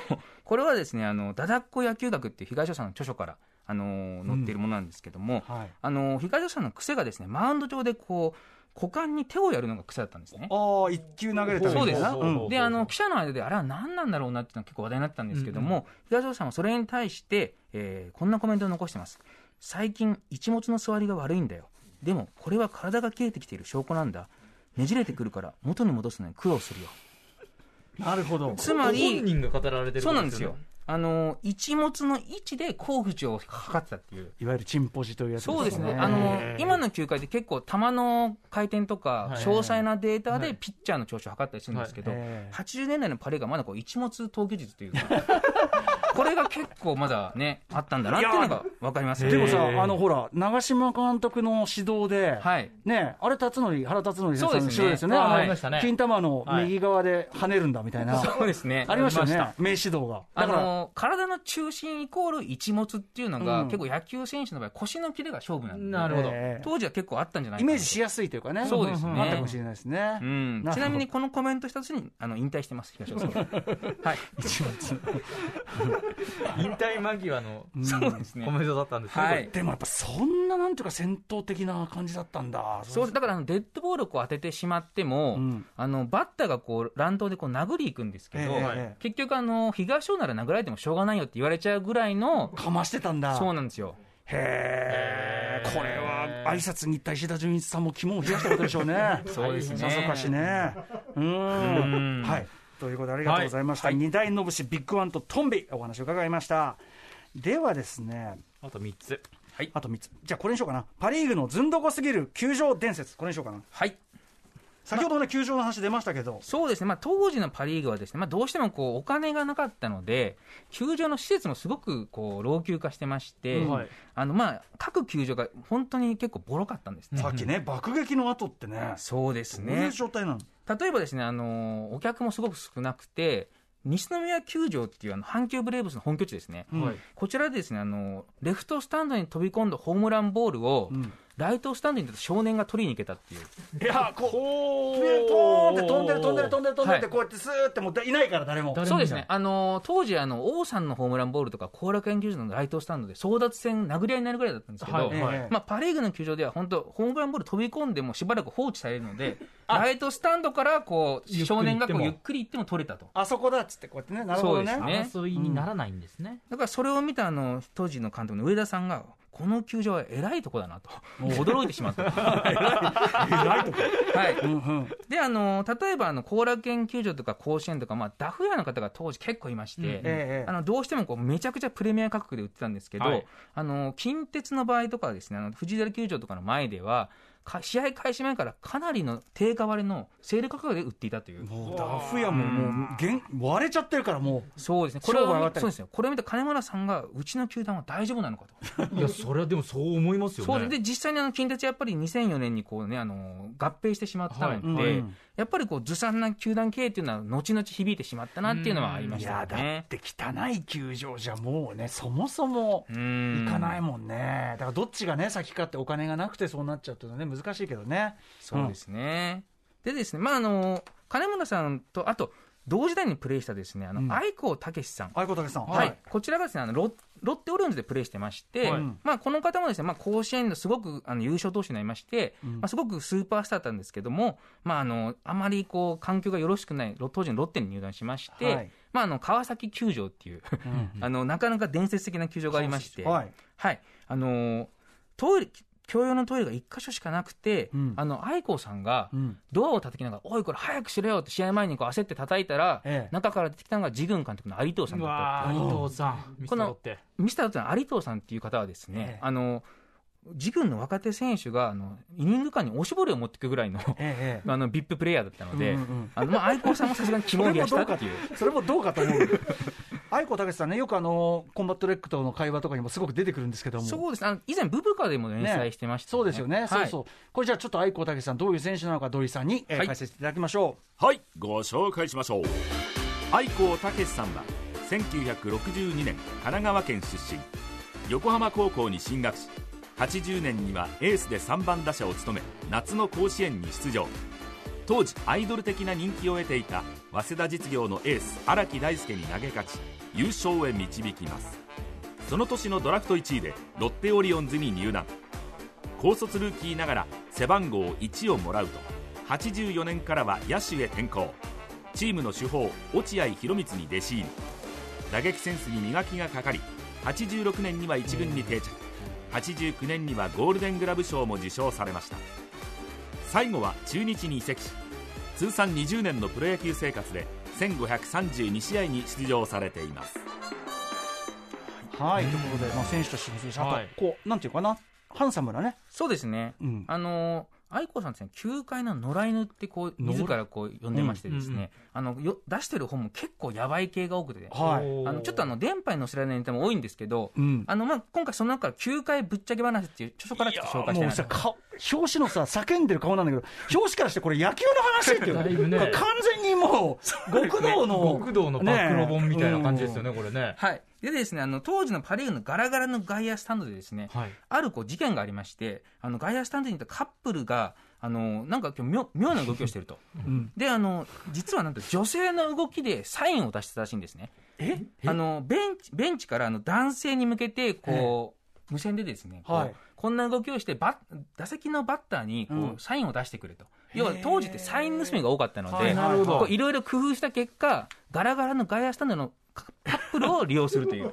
これはですねあのダダっ子野球学っていう東尾さんの著書からあのー載っているものなんですけども、はい。あのー東野さんの癖がですねマウンド上でこう股間に手をやるのが癖だったんですね。ああ一球投げるために。そうです。なうんであの記者の間であれは何なんだろうなっていうのは結構話題になってたんですけども、東野さんはそれに対して、えーこんなコメントを残してます。最近一物の座りが悪いんだよ。でもこれは体が切れてきている証拠なんだ。ねじれてくるから元に戻すのに苦労するよ。なるほど。つまり本人が語られてるそうなんですよあの一物の位置で甲府を測ってたっていう。いわゆるチンポジというやつそうですね、あの今の球界で結構、球の回転とか、はい詳細なデータはい。でピッチャーの調子を測ったりするんですけど、ええ80年代のパレーがまだこう一物投球術というか、これが結構まだね、あったんだなっていうのが分かりますでもさ、あのほら、長嶋監督の指導で、はい。ね、あれ、辰徳、原辰徳さんの指導ですよね、あのありましたね。金玉の右側で跳ねるんだみたいな、そうですね、ありましたよね。名指導が。あだから、の体の中心イコール一物っていうのが、うん。結構野球選手の場合、腰のキレが勝負なんで、なるほど。ええ当時は結構あったんじゃないイメージしやすいというかね、そうですね。あったかもしれないですね。ちなみにこのコメント一つにあの引退してます、東尾さんは。はい、引退間際のそうですねコメントだったんですねはいでもやっぱそんななんていうか戦闘的な感じだったんだ。そうだからあのデッドボールをこう当ててしまっても、うんあのバッターがこう乱闘でこう殴りいくんですけど、ええええ結局あの、東尾なら殴られてもしょうがないよって言われちゃうぐらいの、かましてたんだ。そうなんですよ。へえ、これは挨拶に行った石田純一さんも肝を冷やしたことでしょうね。そうですねさぞかしね。うーん。はい。ということでありがとうございました。二代のぶしビッグワンとトンビお話を伺いました。ではですね、あと3つあと3つ。じゃあこれにしようかな。パ・リーグのずんどこすぎる球場伝説。これにしようかな。はい先ほどね、球場の話出ましたけど、そうですね、まあ、当時のパ・リーグはですね、まあ、どうしてもこうお金がなかったので、球場の施設もすごくこう老朽化してまして、うんはいあのまあ各球場が本当に結構ボロかったんですね。さっきね、爆撃の後ってね、そうですどういうね状態なの？例えばですね、あのお客もすごく少なくて、西宮球場っていうあの阪急ブレーブスの本拠地ですね、うんはい。こちらでですねあのレフトスタンドに飛び込んだホームランボールを、うんライトスタンドに少年が取りに行けたっていう、いや、こう、ポーンって飛んでる飛んでる飛んでる飛んでるってはいこうやってスーってもういないから誰も。誰もそうですね、あの当時あの、王さんのホームランボールとか、後楽園球場のライトスタンドで争奪戦、殴り合いになるぐらいだったんですけど、まあ、パ・リーグの球場では本当、ホームランボール飛び込んでもしばらく放置されるので、ライトスタンドからこう少年がこうゆっくり行っても。取れたと。あそこだっつってこうやってね、なるほどね。そうですね。争いにならないんですね、だからそれを見たあの当時の監督の上田さんが、この球場は偉いとこだなと、驚いてしまった。はい。うんうん。であの例えばあの後楽園球場とか甲子園とか、まあ、ダフ屋の方が当時結構いまして、うんええあのどうしてもこうめちゃくちゃプレミア価格で売ってたんですけど、はい。あの近鉄の場合とかはですねあの藤枝球場とかの前ではか試合開始前からかなりの定価割れのセール価格で売っていたという。もうダフ屋ももうげん割れちゃってるからもそうですね。これそうですね。これを見た金村さんがうちの球団は大丈夫なのかと。いやそれはでもそう思いますよねそうで実際にあの近鉄やっぱり2004年にこうねあの合併してしまったので、はいうんやっぱりこうずさんな球団経営っていうのは後々響いてしまったなっていうのはありう。ましたいやだっ。て汚い球場じゃもうね、そもそも行行かないもんね。だからどっちがね、先かってお金がなくてそうなっちゃうっていうのはね、難しいけどね。そうですね。でですね、まああの金村さんとあと同時代にプレーしたですねあうんの愛子武さん。愛子武さん。はい、こちらがですねあのロロッテオリオンズでプレーしてまして、はいまあ、この方もですね、まあ、甲子園のすごくあの優勝投手になりまして、うんまあ、すごくスーパースターだったんですけども、まあ、あのあまりこう環境がよろしくないロ当時のロッテに入団しまして、はいまあ、あの川崎球場っていう あのなかなか伝説的な球場がありまして、はい。はい、あのトイレ共用のトイレが1箇所しかなくて、うん。あの愛甲さんがうん。ドアを叩きながら、おい、これ早くしろよって試合前にこう焦って叩いたら、ええ。中から出てきたのが自軍監督の有藤さんうだったわっていう。ー有藤さんミスターロッテミスターというのは有藤さんっていう方はですね、ええ。あの自軍の若手選手があのイニング間におしぼりを持っていくぐらいのえええ あのビッププレイヤーだったので、うんうんまあ愛甲さんもさすがに肝を冷やしたっていう。え それもどうかと思う。愛甲猛さんね、よくあの、コンバット REC との会話とかにもすごく出てくるんですけども。そうです。ねあの以前、ブブカでも連載してました、そうですよね、そうはい。そう。これじゃあちょっと愛子武さん、どういう選手なのか、土井さんに、えーはい。解説していただきましょはいご紹介しましょう。愛子武さんは1962年神奈川県出身。横浜高校に進学し80年にはエースで3番打者を務め夏の甲子園に出場。当時アイドル的な人気を得ていた早稲田実業のエース荒木大輔に投げ勝ち優勝へ導きます。その年のドラフト1位でロッテオリオンズに入団。高卒ルーキーながら背番号1をもらうと84年からは野手へ転向。チームの主砲落合博満に弟子入り。打撃センスに磨きがかかり86年には1軍に定着。89年にはゴールデングラブ賞も受賞されました。最後は中日に移籍し通算20年のプロ野球生活で1532試合に出場されています。はい。ということで、まあ、選手としてもそうですしあと、はい。こうなんていうかな。ハンサムなね、そうですね。うん。あの愛子さんですね、球界の野良犬ってこう、自らこう呼んでましてですね、あの、よ出してる本も結構やばい系が多くて、はい。あの、ちょっとあの、電波に載せられないネタも多いんですけど、うん。あの、まあ、今回その中から球界ぶっちゃけ話っていう著書からちょっと紹介した。いもうなと表紙のさ叫んでる顔なんだけど表紙からしてこれ野球の話っていう。ね。完全にもう 極道の極道の暴露本みたいな感じですよね、これね。はい。でですね、あの、当時のパリーグのガラガラの外野スタンドでですね、はい。あるこう事件がありまして、あの、外野スタンドにいたカップルが、あの、なんか今日妙妙な動きをしてると。うんで、あの、実はなんと女性の動きでサインを出してたらしいんですね。え？あの、ベンチ、ベンチからあの男性に向けて、こう、無線でですね、はいこんな動きをして、バッ打席のバッターにこう、うんサインを出してくれと。要は当時ってサイン盗みが多かったので、はいろいろ工夫した結果、ガラガラの外野スタンドのカカッ プルを利用するという、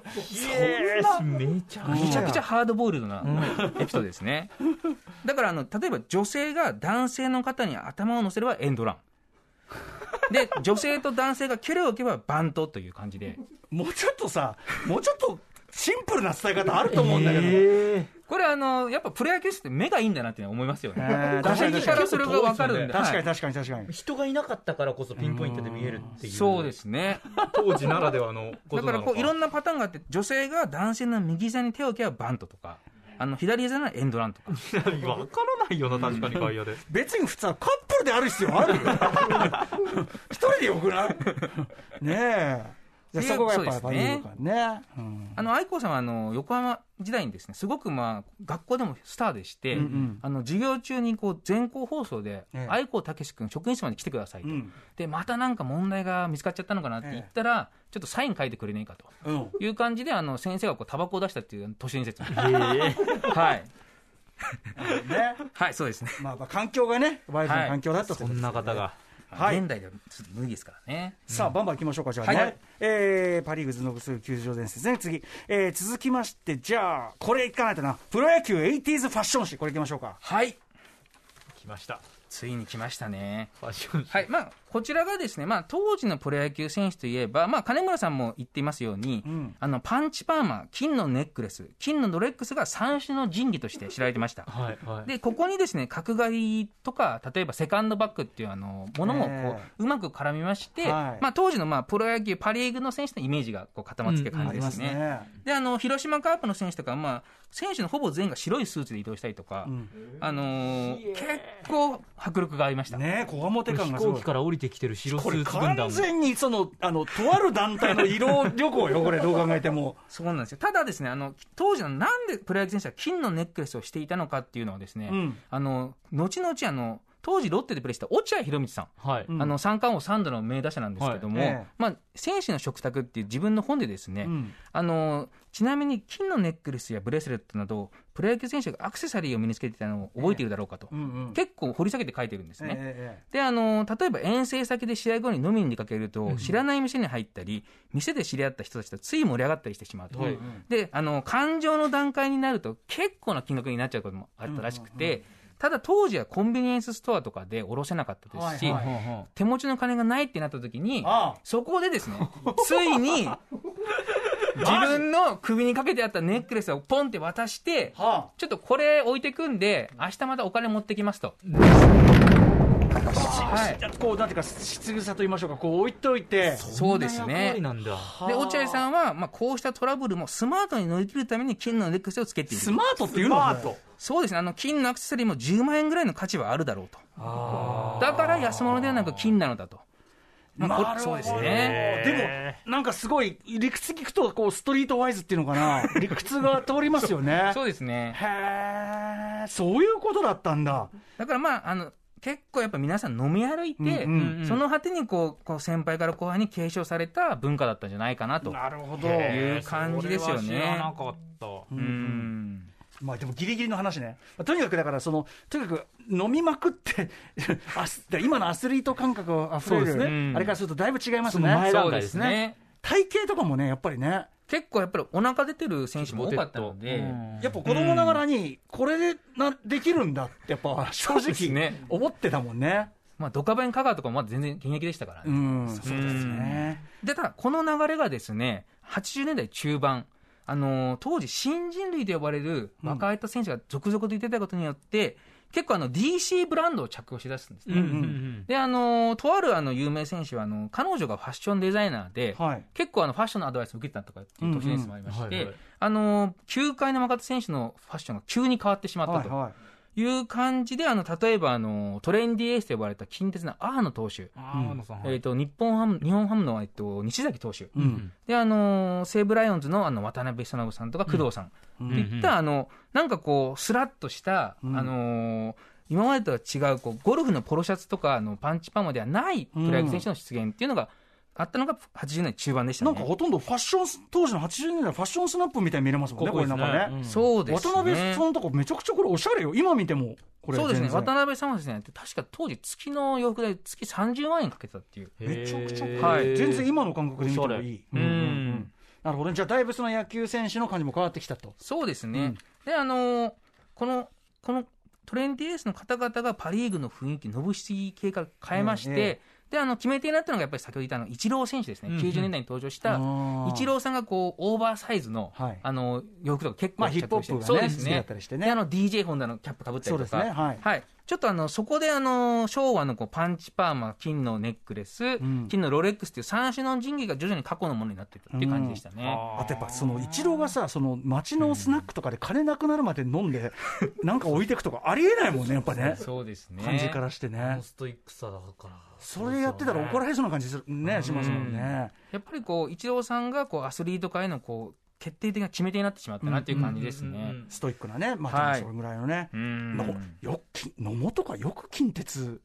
めちゃうんめちゃくちゃハードボイルドなエピソードですね。だからあの、例えば女性が男性の方に頭を乗せればエンドラン。で、女性と男性が距離を置けばバントという感じで。もうちょっとさもうちょっとシンプルな伝え方あると思うんだけど、これあの、やっぱプロ野球って目がいいんだなって思いますよね。えー。打席からそれが分かるんで。はい確かに確かに。確かに。人がいなかったからこそピンポイントで見えるっていう。そうですね。当時ならではのこだとなのか。からこういろんなパターンがあって、女性が男性の右膝に手を置けばバントとか、あの左膝ならエンドランとか。わからないよな確かに外野で。別に普通はカップルである必要ある 一人でよくない？ねえでっていうそこがやっぱそうですね。うん。あの愛子さんはあの横浜時代にですね、すごくまあ学校でもスターでして、うんうん。あの授業中にこう全校放送で、ええ。愛子武志君職員室まで来てくださいと、うん。でまたなんか問題が見つかっちゃったのかなって言ったら、ちょっとサイン書いてくれねえかと。うん。いう感じであの先生がこうタバコを出したっていう都市伝説はい。ね。はいそうですね、まあまあ環境がねワイルドな環境だったとそんな方がはい。現代ではちょっと無理ですからね。さあ、バンバン行きましょうか、じゃあね。はい。えーパ・リーグ頭脳する球場伝説ね、次。えー続きまして、じゃあ、これいかないとな。プロ野球 80s ファッション誌、これいきましょうか。はい。来ました。ついに来ましたね。ファッションはい。まあ、こちらがですね、まあ、当時のプロ野球選手といえば、まあ、金村さんも言っていますように、うんあのパンチパーマ、金のネックレス、金のロレックスが三種の神器として知られてました。はいはいでここにですね角刈りとか例えばセカンドバッグっていうあのものもこう、えうまく絡みまして、はいまあ、当時のまあプロ野球パ・リーグの選手のイメージがこう固まってきた感ありますすじでね。ね。であの広島カープの選手とか、まあ、選手のほぼ全員が白いスーツで移動したりとか、うんあのー結構迫力がありました。ねこわもて感飛がすごい行機。から降りてきてる白スこれーツ軍団。完全にその、あの、とある団体の移動旅行よ、これ、どう考えても。そうなんですよ。ただですね、あの、当時のなんでプロ野球選手は金のネックレスをしていたのかっていうのはですね、うん。あの、後々あの、当時ロッテでプレーした落合博満さん。はい。うん。あの三冠王3度の名打者なんですけども、はい。ええ。まあ、選手の食卓っていう自分の本でですね、うん。あのちなみに金のネックレスやブレスレットなどプロ野球選手がアクセサリーを身につけていたのを覚えているだろうかと、うんうん。結構掘り下げて書いてるんですね。ええであの例えば遠征先で試合後に飲みに出かけると、知らない店に入ったり店で知り合った人たちとつい盛り上がったりしてしまうと、はいであの感情の段階になると結構な金額になっちゃうこともあったらしくて、ただ当時はコンビニエンスストアとかで卸せなかったですし、はいはい手持ちの金がないってなった時にそこでですね ついに自分の首にかけてあったネックレスをポンって渡してはちょっとこれ置いてくんで明日またお金持ってきますと。はいあ、こう、なんていうか、質草と言いましょうか、こう置いといて。そうですね。で、落合さんは、まあ、こうしたトラブルもスマートに乗り切るために金のネックレスをつけている。スマートっていうの？は、そうですね。あの、金のアクセサリーも10万円ぐらいの価値はあるだろうと。だから安物ではなく金なのだと。まあそうですね。でも、なんかすごい、理屈聞くと、こう、ストリートワイズっていうのかな、理屈が通りますよね。そうですね。へえ、そういうことだったんだ。だからまあ、あの、結構やっぱ皆さん飲み歩いて、うんうんその果てにこうこう先輩から後輩に継承された文化だったんじゃないかなと。なるほど。いう感じですよねそれは知らなかった。うんまあでもギリギリの話ね。まあとにかくだから、その、とにかく飲みまくって、今のアスリート感覚あふれる、そうですね。うん。あれからするとだいぶ違いますね。段そうです階ですね。ね。体型とかもね、やっぱりね、結構やっぱりお腹出てる選手も多かったので、やっぱ子供ながらに、これでなできるんだって、やっぱ正直ね思ってたもんね。まあ、ドカベン香川とかもまだ全然現役でしたから。ね。うん、そうですね。で、ただ、この流れがですね、80年代中盤、あのー当時、新人類と呼ばれる若い選手が続々と出てたことによって、結構あの DC ブランドを着用しだすんですね。うんうんで、あのーとあるあの有名選手は、あの、彼女がファッションデザイナーで、はい。結構あのファッションのアドバイスを受けてたとかっていう都市伝説もありまして、うんうんはいはいあのー球界の若手選手のファッションが急に変わってしまったと。はいはい。いう感じで、あの、例えば、あの、トレンディエースと呼ばれた近鉄のアーノ投手。えっ、と、日本ハム、日本ハムの、えっと、西崎投手。うん。で、あの、西武ライオンズの、あの、渡辺久信さんとか工藤さん。うんいった、あの、なんかこう、スラッとした、うんあのー今までとは違う、こう、ゴルフのポロシャツとか、あの、パンチパーマではないプロ野球選手の出現っていうのがあったのが80年中盤でしたね。なんかほとんどファッションス、当時の80年代のファッションスナップみたいに見れますもんね、これなんかね。そうですね。渡辺さんとかめちゃくちゃこれおしゃれよ。今見ても。これそうですね。渡辺さんはですね、確か当時月の洋服代月30万円かけてたっていう。めちゃくちゃ、はい、全然今の感覚で見てもいい。おしゃれうんなるほどね。じゃあ、だいぶその野球選手の感じも変わってきたと。そうですね。うんで、あのーこの、このトレンディエースの方々がパ・リーグの雰囲気、のぶしぎ系から変えまして、ええで、あの、決め手になったのがやっぱり先ほど言ったあの、イチロー選手ですね。うんうん90年代に登場した、イチローさんがこう、オーバーサイズの、はいあの、洋服とか結構まあ、ヒップホップがね、そうですね。たりしてね。で、あの、DJ ホンダのキャップかぶったりとか。そうですね。はい。ちょっとあの、そこであの、昭和のこうパンチパーマ、金のネックレス、ん金のロレックスっていう三種の神器が徐々に過去のものになっていったっていう感じでしたね。あとやっぱそのイチローがさ、その街のスナックとかで金なくなるまで飲んで、なんか置いていくとかありえないもんね、やっぱね。そうですね。感じからしてね。ストイックさだから。それやってたら怒られそうな感じするね、しますもんね。やっぱりこう、イチローさんがこうアスリート界のこう決定的な決め手になってしまったなっていう感じですね。ストイックなね、まあ、はいそれぐらいのね。うんのよく野茂とかよく近鉄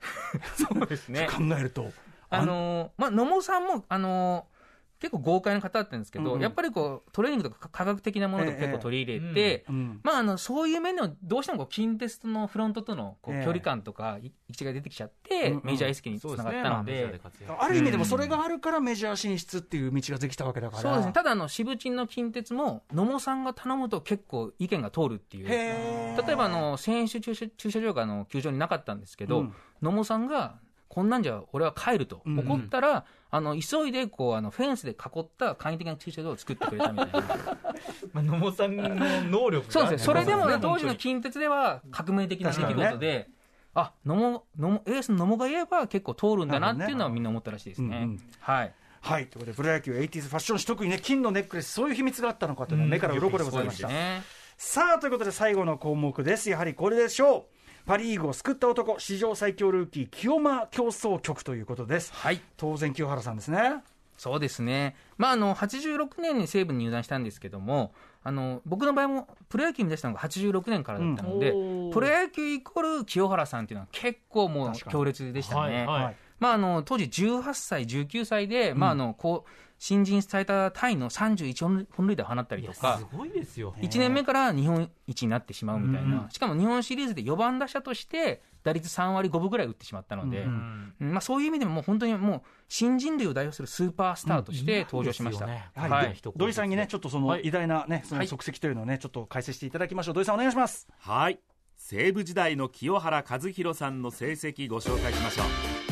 そうですね。考えると。あのーまあ、野茂さんも、あのー結構豪快な方だったんですけど、うんうん。やっぱりこうトレーニングとか科学的なものとか結構取り入れて、ええうん。まあ、あのそういう面でもどうしてもこう近鉄とのフロントとのこうええ。距離感とかい位置が出てきちゃって、うんうん。メジャー意識につながったので。ある意味でもそれがあるからメジャー進出っていう道ができたわけだから。そうですね。ただ、あの、渋鎮の近鉄も、野茂さんが頼むと結構意見が通るっていう。例えば、あの、選手駐車駐車場が、あの、球場になかったんですけど、うん。野茂さんが、こんなんじゃ俺は帰ると。うんうん怒ったら、あの、急いで、こう、あの、フェンスで囲った簡易的な駐車場を作ってくれたみたいな。まあ、野茂さんの能力がそうですね。それでもね、本当時の近鉄では革命的な出来事で、あ、野茂、野茂、エースの野茂が言えば結構通るんだなっていうのはみんな思ったらしいですね。うんうんはい。はい。ということで、プロ野球 80s ファッション誌、特にね、金のネックレス、そういう秘密があったのかというのは目から鱗でございました。ね。さあ、ということで最後の項目です。やはりこれでしょう。パ・リーグを救った男、史上最強ルーキー、清間競争局ということです。はい。当然、清原さんですね。そうですね。まあ、あの、86年に西武に入団したんですけども、あの、僕の場合もプロ野球に出したのが86年からだったので、うんプロ野球イコール清原さんっていうのは結構もう強烈でしたね。はいはいはい。まあ、あの、当時18歳、19歳で、まあ、あの、こう、新人最多タイの31本塁打を放ったりとかす、ごいですよ。1年目から日本一になってしまうみたいな、うん。しかも日本シリーズで4番打者として、打率3割5分ぐらい打ってしまったので、ううん。うん。まあ、そういう意味でももう本当にもう新人類を代表するスーパースターとして登場しました。ですよね。やはい。土井さんにね、ちょっとそのはい。偉大なね、そのはい足跡というのをね、ちょっと解説していただきましょう。土井さん、お願いします。はい。西武時代の清原和博さんの成績ご紹介しましょう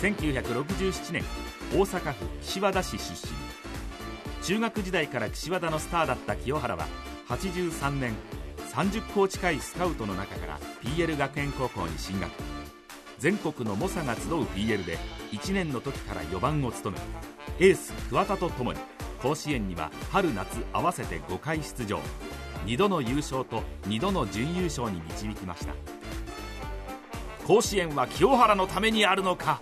1967年大阪府岸和田市出身。中学時代から岸和田のスターだった清原は83年30校近いスカウトの中から PL 学園高校に進学。全国の猛者が集う PL で1年の時から4番を務めエース桑田とともに甲子園には春夏合わせて5回出場。2度の優勝と2度の準優勝に導きました。甲子園は清原のためにあるのか？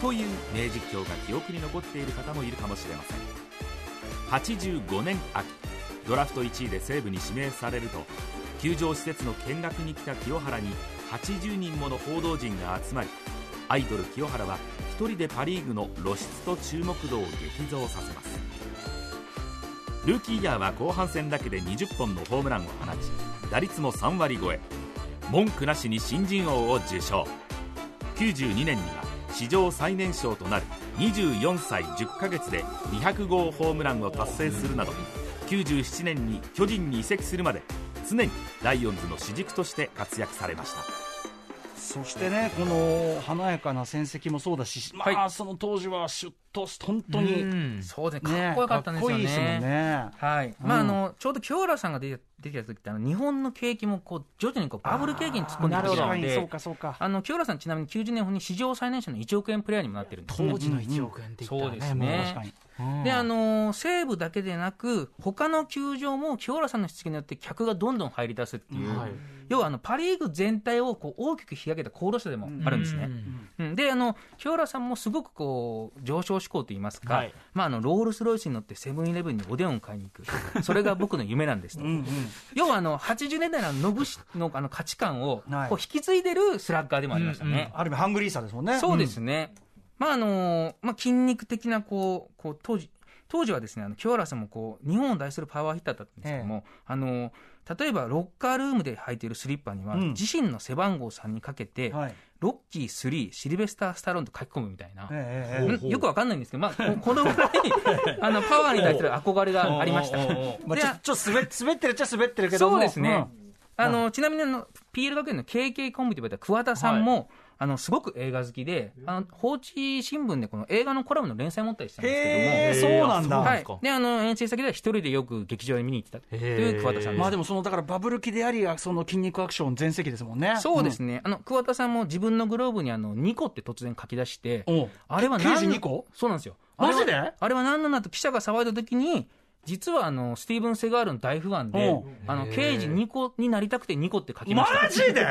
という名実況が記憶に残っている方もいるかもしれません。85年秋ドラフト1位で西武に指名されると球場施設の見学に来た清原に80人もの報道陣が集まりアイドル清原は一人でパ・リーグの露出と注目度を激増させます。ルーキーイヤーは後半戦だけで20本のホームランを放ち打率も3割超え。文句なしに新人王を受賞。92年には史上最年少となる24歳10ヶ月で200号ホームランを達成するなど97年に巨人に移籍するまで常にライオンズの主軸として活躍されましたそしてね、この華やかな戦績もそうだし、まあ、はいその当時はシュッとし、本当に、うんそうですね、かっこよかったんですよね。かっこいいですもんね。はい。まあ、あの、ちょうど清原さんが出て出てきた時って、あの、日本の景気も、こう、徐々にこう、バブル景気に突っ込んできて確かに、たので、そうか、そうか。あの、清原さんちなみに90年に史上最年少の1億円プレイヤーにもなってるんですね。当時の1億円って言ったらそうですね確かに。で、あの西武だけでなく、他の球場も清原さんの出現によって客がどんどん入り出すっていう、はい要はあのパ・リーグ全体をこう大きく引き上げた功労者でもあるんですね。うんであの清原さんもすごくこう上昇志向といいますか、はいまあ、あのロールス・ロイスに乗ってセブンイレブンにおでんを買いに行く、それが僕の夢なんですと。うんうん。要はあの80年代の野口のあの価値観をはいこう引き継いでるスラッガーでもありましたね。ある意味、ハングリーさですもんね。そうですね。まああのまあ、筋肉的なこうこう当時当時はですねあの清原さんもこう日本を代するパワーヒッターだったんですけども、あの例えばロッカールームで履いているスリッパには、うん自身の背番号3にかけて、はい。ロッキー3シルベスター・スタローンと書き込むみたいな。ええええうんよくわかんないんですけど、まあ、こ このぐらいあのパワーに対する憧れがありました。まあ、でちょちょっと滑ってるっちゃ滑ってるけども。そうですね。うんあの、ちなみにあの、PL 学園の KK コンビと呼ばれた桑田さんも、あの、すごく映画好きで、あの、放置新聞でこの映画のコラムの連載を持ったりしたんですけへえ、そうなんだ。ども、はいであの、遠征先では一人でよく劇場に見に行ってたという桑田さんです。まあでもそのだからバブル期でありその筋肉アクション全盛期ですもんね。そうですね。あの、桑田さんも自分のグローブにあの、2個って突然書き出して、あれは何92個そうなんですよ。マジで？あれはあれは何なんだと記者が騒いだ時に、実はあの、スティーブン・セガールの大ファンでうん、あの、刑事2個になりたくて2個って書きました。マジで？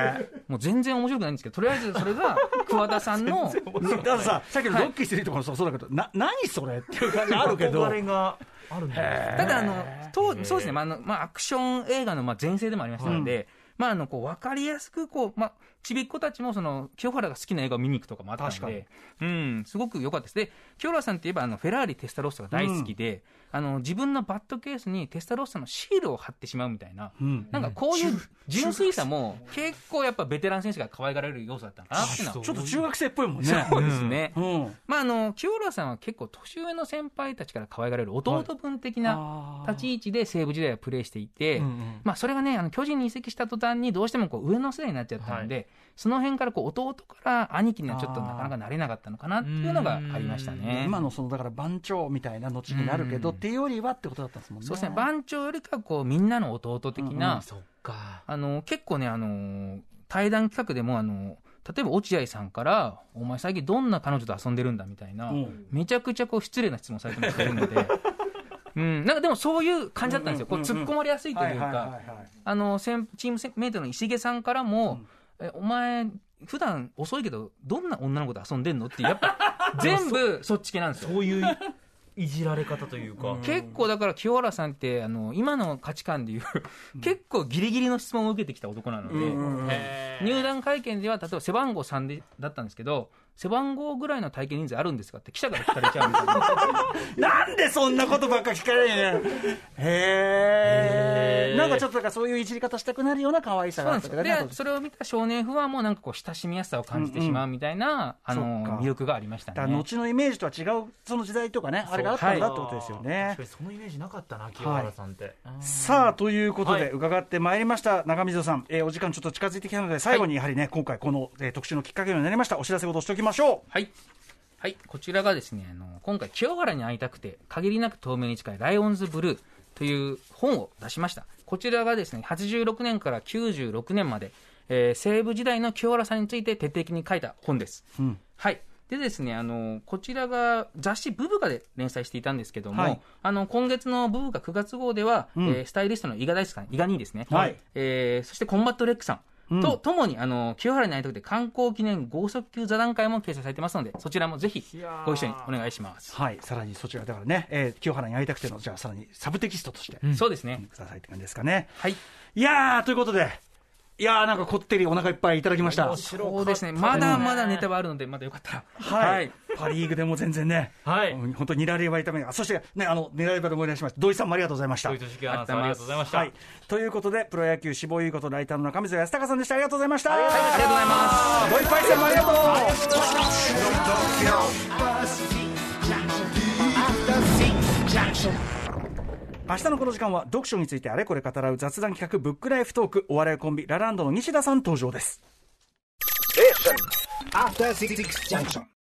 もう全然面白くないんですけど、とりあえずそれが 桑田さんの、だからさ、さっきのドッキリするところもそうだけど、な、何それっていう感じあるけど。憧れがあるんだ。ただあの、とそうですね、まああのまあ、アクション映画のまあ前世でもありましたので、まあ、あのこう分かりやすくこう、まあ、ちびっ子たちもその清原が好きな映画を見に行くとかもあった確かにので、うん、すごく良かったです。で、清原さんといえばあのフェラーリ、テスタロッサが大好きで、あの自分のバットケースにテスタロッサのシールを貼ってしまうみたいな、うんなんかこういう純粋さも結構やっぱベテラン選手が可愛がられる要素だったのかなっていうのは。ちょっと中学生っぽいもんね。そうですね。うん。まあ、あの清原さんは結構年上の先輩たちから可愛がられる弟分的な立ち位置で西武時代はプレーしていて、うんうんまあ、それがねあの巨人に移籍した途端にどうしてもこう上の世代になっちゃったので、その辺からこう弟から兄貴にはちょっとなかなかなれなかったのかなっていうのがありましたね。今のそのだから番長みたいな後になるけど、うんっていうよりはってことだったんですもんね。そうですね。番長よりかはこうみんなの弟的な、そっか。あの結構ねあの対談企画でもあの例えば落合さんから「お前最近どんな彼女と遊んでるんだ」みたいな、うん。めちゃくちゃこう失礼な質問されてるので、うん、なんかでもそういう感じだったんですよ、こう突っ込まれやすいというか。あの先チームメイトの石毛さんからも、えお前、普段遅いけど、どんな女の子と遊んでんのって、やっぱ 全部そっち系なんですよ。そういういじられ方というか、結構だから清原さんってあの今の価値観でいう結構ギリギリの質問を受けてきた男なので、入団会見では例えば背番号3でだったんですけど背番号ぐらいの体験人数あるんですかって記者から聞かれちゃうんですよ なんでそんなことばっか聞かれへん。へえ。なんかちょっとだからそういういじり方したくなるような可愛さそうがあったですよ。でそれを見た少年ファンもなんかこう親しみやすさを感じてしまうみたいな、あの魅力がありましただからね。後のイメージとは違うその時代とかね、あれがあったんだってことですよね。確か。にそのイメージなかったな清原さんって、さあということはい。で伺ってまいりました。中溝さん、えーお時間ちょっと近づいてきたので最後にやはりね、今回この、えー特集のきっかけになりましたお知らせ事をしておきましょはい。はい、こちらがですね、あの、今回、清原に会いたくて、限りなく透明に近いライオンズブルーという本を出しました。こちらがですね、86年から96年まで、えー西武時代の清原さんについて徹底的に書いた本です。う、うんはい。でですね、あの、こちらが雑誌ブブカで連載していたんですけども、はいあの、今月のブブカ9月号では、うんえースタイリストの伊賀大介さん、伊賀にですね、はいえーそしてコンバット REC さんとともにあの清原に会いたくて刊行記念豪速球座談会も掲載されてますのでそちらもぜひご一緒にお願いします、はい、さらにそちらだからね、えー清原に会いたくての、じゃあさらにサブテキストとして、そうですねくださいって感じですかね。はい。いやー、ということで、いやー、なんかこってりお腹いっぱいいただきました。そうですね。まだまだネタはあるのでまだよかったら。はい、パ・リーグでも全然ね、はい。うん本当にニラレバ炒めが、そしてね、あのニラレバで思い出しました、土井さんもありがとうございました。ドイツ式アナウンサーありがとうございました、はい、ということで、プロ野球志望優子とライターの中水康隆さんでした。ありがとうございました。ありありがとうございます。土井パイセンもありがとう。明日のこの時間は読書についてあれこれ語らう雑談企画ブックライフトークお笑いコンビラランドの西田さん登場です。